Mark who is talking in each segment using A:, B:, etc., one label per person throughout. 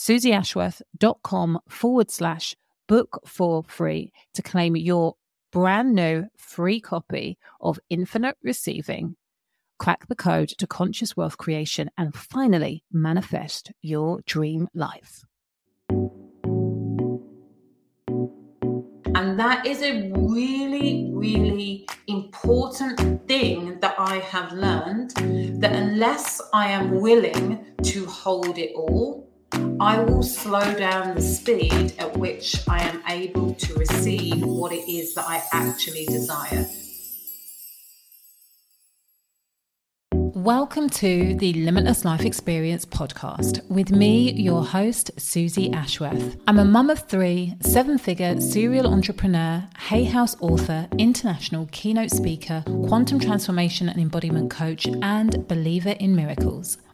A: suzyashworth.com forward slash book for free to claim your brand new free copy of Infinite Receiving. Crack the code to conscious wealth creation and finally manifest your dream life.
B: And that is a really, really important thing that I have learned that unless I am willing to hold it all, I will slow down the speed at which I am able to receive what it is that I actually desire.
A: Welcome to the Limitless Life Experience podcast with me, your host, Suzy Ashworth. I'm a mum of three, seven figure serial entrepreneur, Hay House author, international keynote speaker, quantum transformation and embodiment coach, and believer in miracles.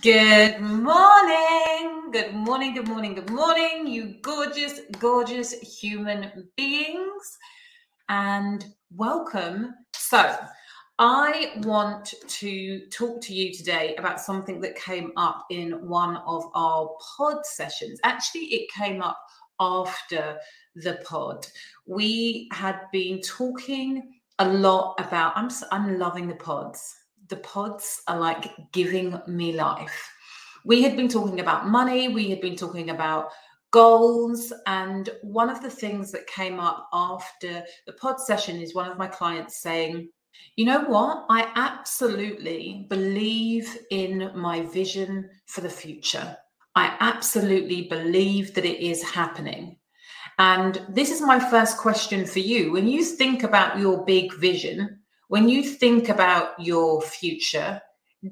B: Good morning. Good morning. Good morning. Good morning, you gorgeous, gorgeous human beings. And welcome. So, I want to talk to you today about something that came up in one of our pod sessions. Actually, it came up after the pod. We had been talking a lot about, I'm, I'm loving the pods the pods are like giving me life. We had been talking about money, we had been talking about goals. And one of the things that came up after the pod session is one of my clients saying, you know what? I absolutely believe in my vision for the future. I absolutely believe that it is happening. And this is my first question for you. When you think about your big vision, when you think about your future,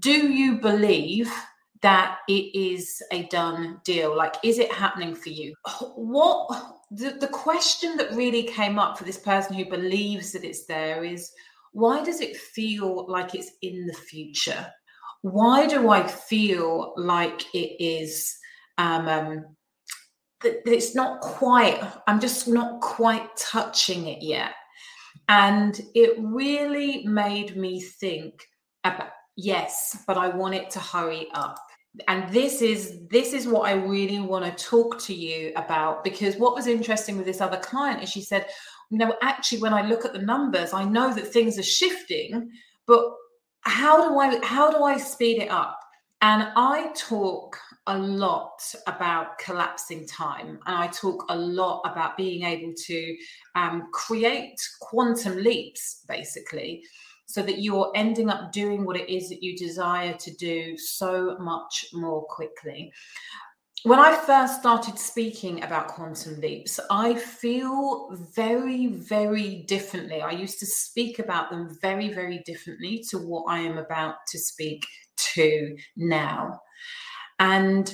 B: do you believe that it is a done deal? Like, is it happening for you? What the, the question that really came up for this person who believes that it's there is why does it feel like it's in the future? Why do I feel like it is um, um that it's not quite, I'm just not quite touching it yet. And it really made me think about yes, but I want it to hurry up. And this is this is what I really want to talk to you about because what was interesting with this other client is she said, you know, actually when I look at the numbers, I know that things are shifting, but how do I how do I speed it up? And I talk a lot about collapsing time and I talk a lot about being able to um, create quantum leaps, basically, so that you're ending up doing what it is that you desire to do so much more quickly. When I first started speaking about quantum leaps, I feel very, very differently. I used to speak about them very, very differently to what I am about to speak to now. And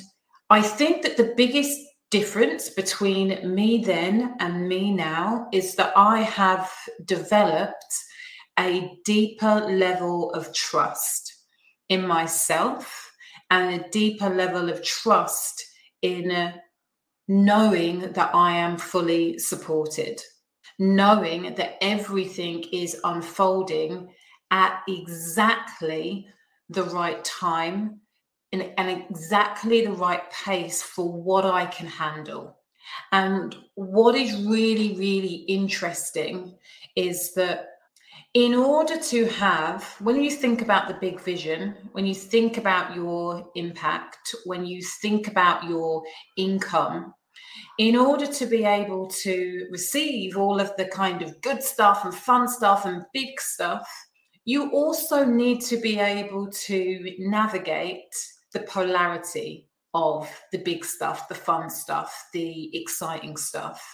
B: I think that the biggest difference between me then and me now is that I have developed a deeper level of trust in myself and a deeper level of trust in knowing that I am fully supported, knowing that everything is unfolding at exactly the right time and, and exactly the right pace for what I can handle. And what is really, really interesting is that in order to have, when you think about the big vision, when you think about your impact, when you think about your income, in order to be able to receive all of the kind of good stuff and fun stuff and big stuff, you also need to be able to navigate the polarity of the big stuff, the fun stuff, the exciting stuff.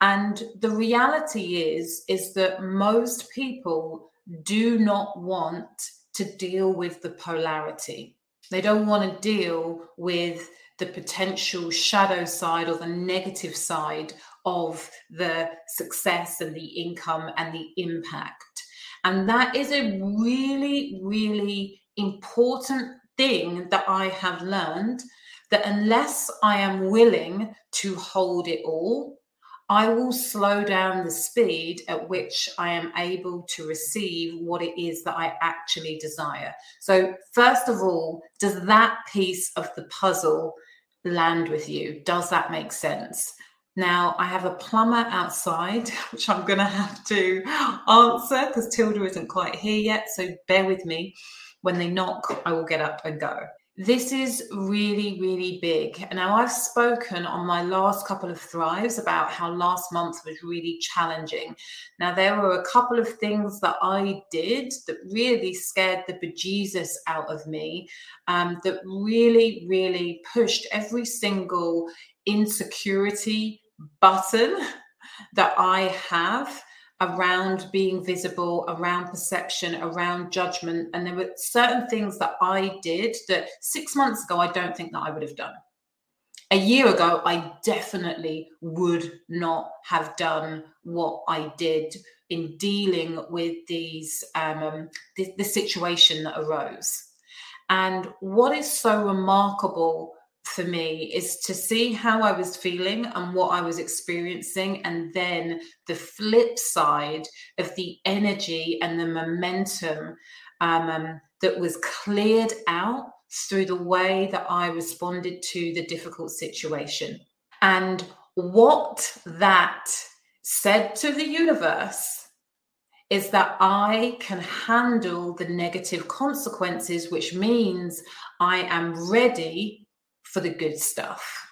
B: And the reality is is that most people do not want to deal with the polarity. They don't want to deal with the potential shadow side or the negative side of the success and the income and the impact. And that is a really, really important thing that I have learned that unless I am willing to hold it all, I will slow down the speed at which I am able to receive what it is that I actually desire. So, first of all, does that piece of the puzzle land with you? Does that make sense? Now, I have a plumber outside, which I'm going to have to answer because Tilda isn't quite here yet. So, bear with me when they knock, I will get up and go. this is really, really big. Now, I've spoken on my last couple of thrives about how last month was really challenging. Now, there were a couple of things that I did that really scared the bejesus out of me, um, that really, really pushed every single insecurity button that I have around being visible, around perception, around judgment. And there were certain things that I did that six months ago, I don't think that I would have done. A year ago, I definitely would not have done what I did in dealing with these um, the, the situation that arose. And what is so remarkable for me is to see how I was feeling and what I was experiencing, and then the flip side of the energy and the momentum um, um, that was cleared out through the way that I responded to the difficult situation. And what that said to the universe is that I can handle the negative consequences, which means I am ready for the good stuff.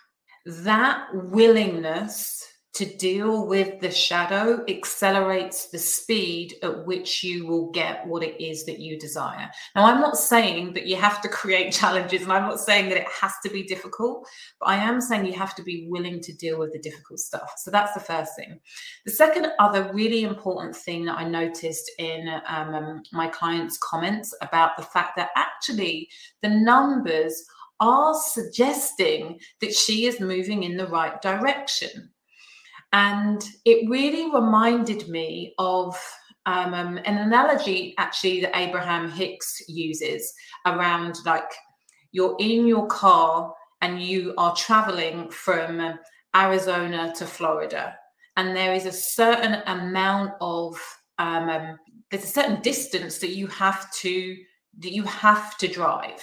B: That willingness to deal with the shadow accelerates the speed at which you will get what it is that you desire. Now, I'm not saying that you have to create challenges, and I'm not saying that it has to be difficult, but I am saying you have to be willing to deal with the difficult stuff. So that's the first thing. The second other really important thing that I noticed in um, my clients' comments about the fact that actually the numbers are suggesting that she is moving in the right direction. And it really reminded me of um, um, an analogy actually that Abraham Hicks uses around like you're in your car and you are traveling from Arizona to Florida, and there is a certain amount of um, um, there's a certain distance that you have to that you have to drive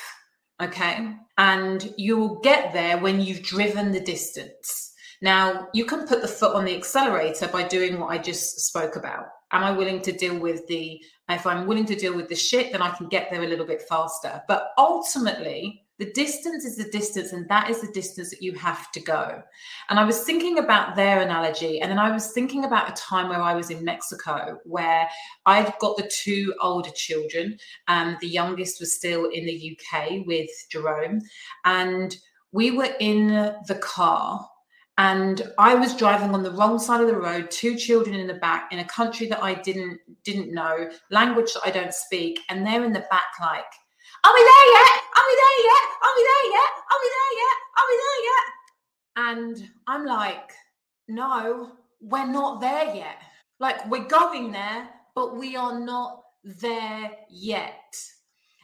B: Okay. And you will get there when you've driven the distance. Now, you can put the foot on the accelerator by doing what I just spoke about. Am I willing to deal with the, if I'm willing to deal with the shit, then I can get there a little bit faster. But ultimately, the distance is the distance, and that is the distance that you have to go. And I was thinking about their analogy, and then I was thinking about a time where I was in Mexico where I'd got the two older children, and the youngest was still in the UK with Jerome. And we were in the car and I was driving on the wrong side of the road, two children in the back, in a country that I didn't didn't know, language that I don't speak, and they're in the back like, are we there yet? Are we there yet? Are we there yet? Are we there yet? Are we there yet? And I'm like, no, we're not there yet. Like, we're going there, but we are not there yet.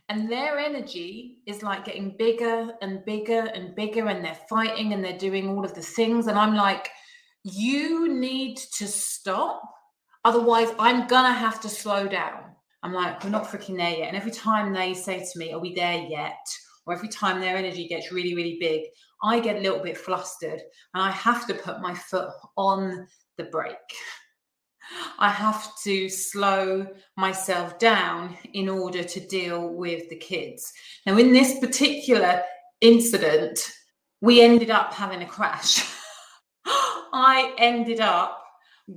B: And their energy is like getting bigger and bigger and bigger, and they're fighting and they're doing all of the things. And I'm like, you need to stop. Otherwise, I'm going to have to slow down. I'm like, we're not freaking there yet. And every time they say to me, Are we there yet? Or every time their energy gets really, really big, I get a little bit flustered and I have to put my foot on the brake. I have to slow myself down in order to deal with the kids. Now, in this particular incident, we ended up having a crash. I ended up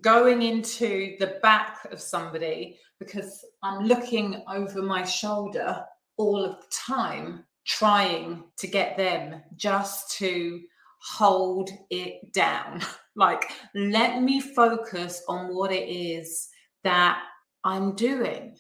B: going into the back of somebody because I'm looking over my shoulder all of the time, trying to get them just to hold it down. like, let me focus on what it is that I'm doing.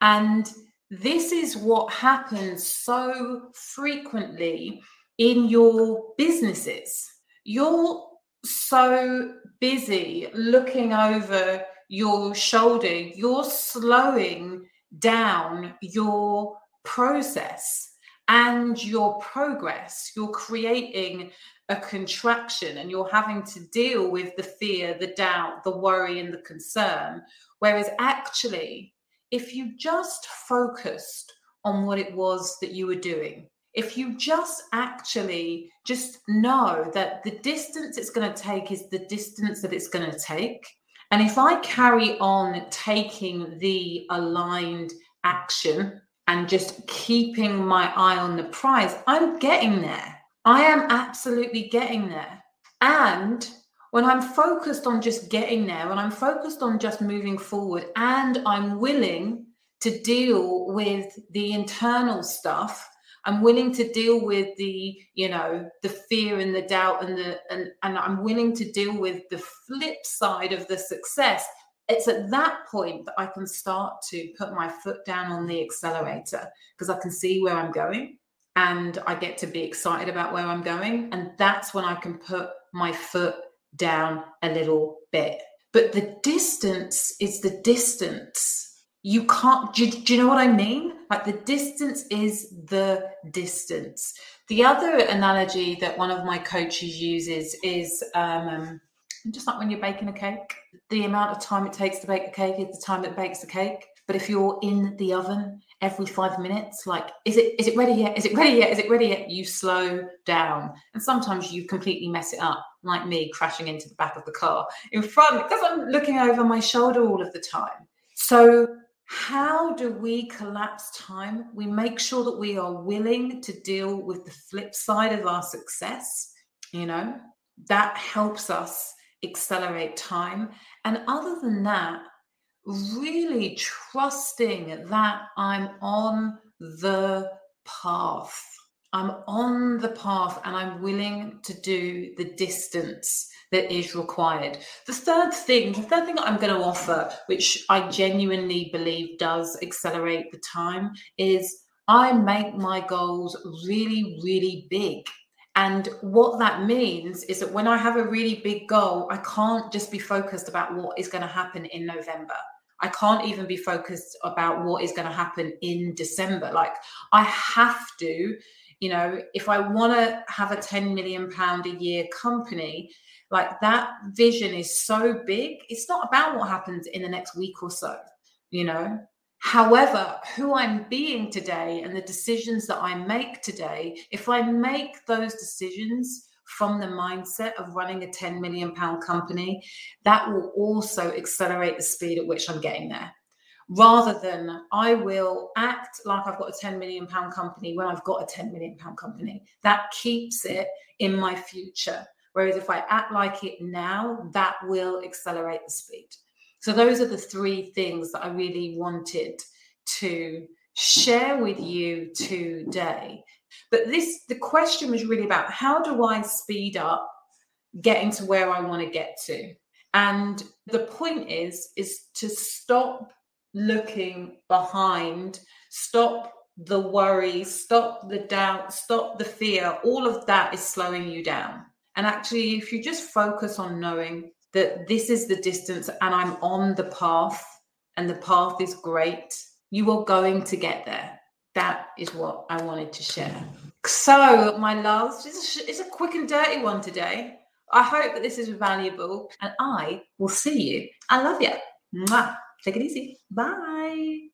B: And this is what happens so frequently in your businesses. You're so busy looking over your shoulder, you're slowing down your process and your progress. You're creating a contraction and you're having to deal with the fear, the doubt, the worry, and the concern. Whereas actually, if you just focused on what it was that you were doing, if you just actually just know that the distance it's going to take is the distance that it's going to take and if I carry on taking the aligned action and just keeping my eye on the prize, I'm getting there. I am absolutely getting there. And when I'm focused on just getting there, when I'm focused on just moving forward, and I'm willing to deal with the internal stuff, I'm willing to deal with the, you know, the fear and the doubt and the and and I'm willing to deal with the flip side of the success. It's at that point that I can start to put my foot down on the accelerator because I can see where I'm going and I get to be excited about where I'm going. And that's when I can put my foot down a little bit. But the distance is the distance. You can't, do, do, you know what I mean? Like the distance is the distance. The other analogy that one of my coaches uses is um, just like when you're baking a cake, the amount of time it takes to bake a cake is the time it bakes the cake. But if you're in the oven every five minutes, like, is it is it ready yet? Is it ready yet? Is it ready yet? You slow down. And sometimes you completely mess it up, like me crashing into the back of the car in front because I'm looking over my shoulder all of the time. So how do we collapse time? We make sure that we are willing to deal with the flip side of our success. You know, that helps us accelerate time. And other than that, really trusting that I'm on the path. I'm on the path and I'm willing to do the distance that is required. The third thing, the third thing I'm going to offer, which I genuinely believe does accelerate the time, is I make my goals really, really big. And what that means is that when I have a really big goal, I can't just be focused about what is going to happen in November. I can't even be focused about what is going to happen in December. Like I have to, you know, if I want to have a 10 million pound a year company, like that vision is so big. It's not about what happens in the next week or so, you know. However, who I'm being today and the decisions that I make today, if I make those decisions from the mindset of running a 10 million pound company, that will also accelerate the speed at which I'm getting there. Rather than I will act like I've got a 10 million pound company when I've got a 10 million pound company. That keeps it in my future. Whereas if I act like it now, that will accelerate the speed. So those are the three things that I really wanted to share with you today but this, the question was really about how do I speed up getting to where I want to get to? And the point is, is to stop looking behind, stop the worry, stop the doubt, stop the fear. All of that is slowing you down. And actually, if you just focus on knowing that this is the distance and I'm on the path and the path is great, you are going to get there that is what I wanted to share. So, my loves, it's a quick and dirty one today. I hope that this is valuable, and I will see you. I love you. Mwah. Take it easy. Bye.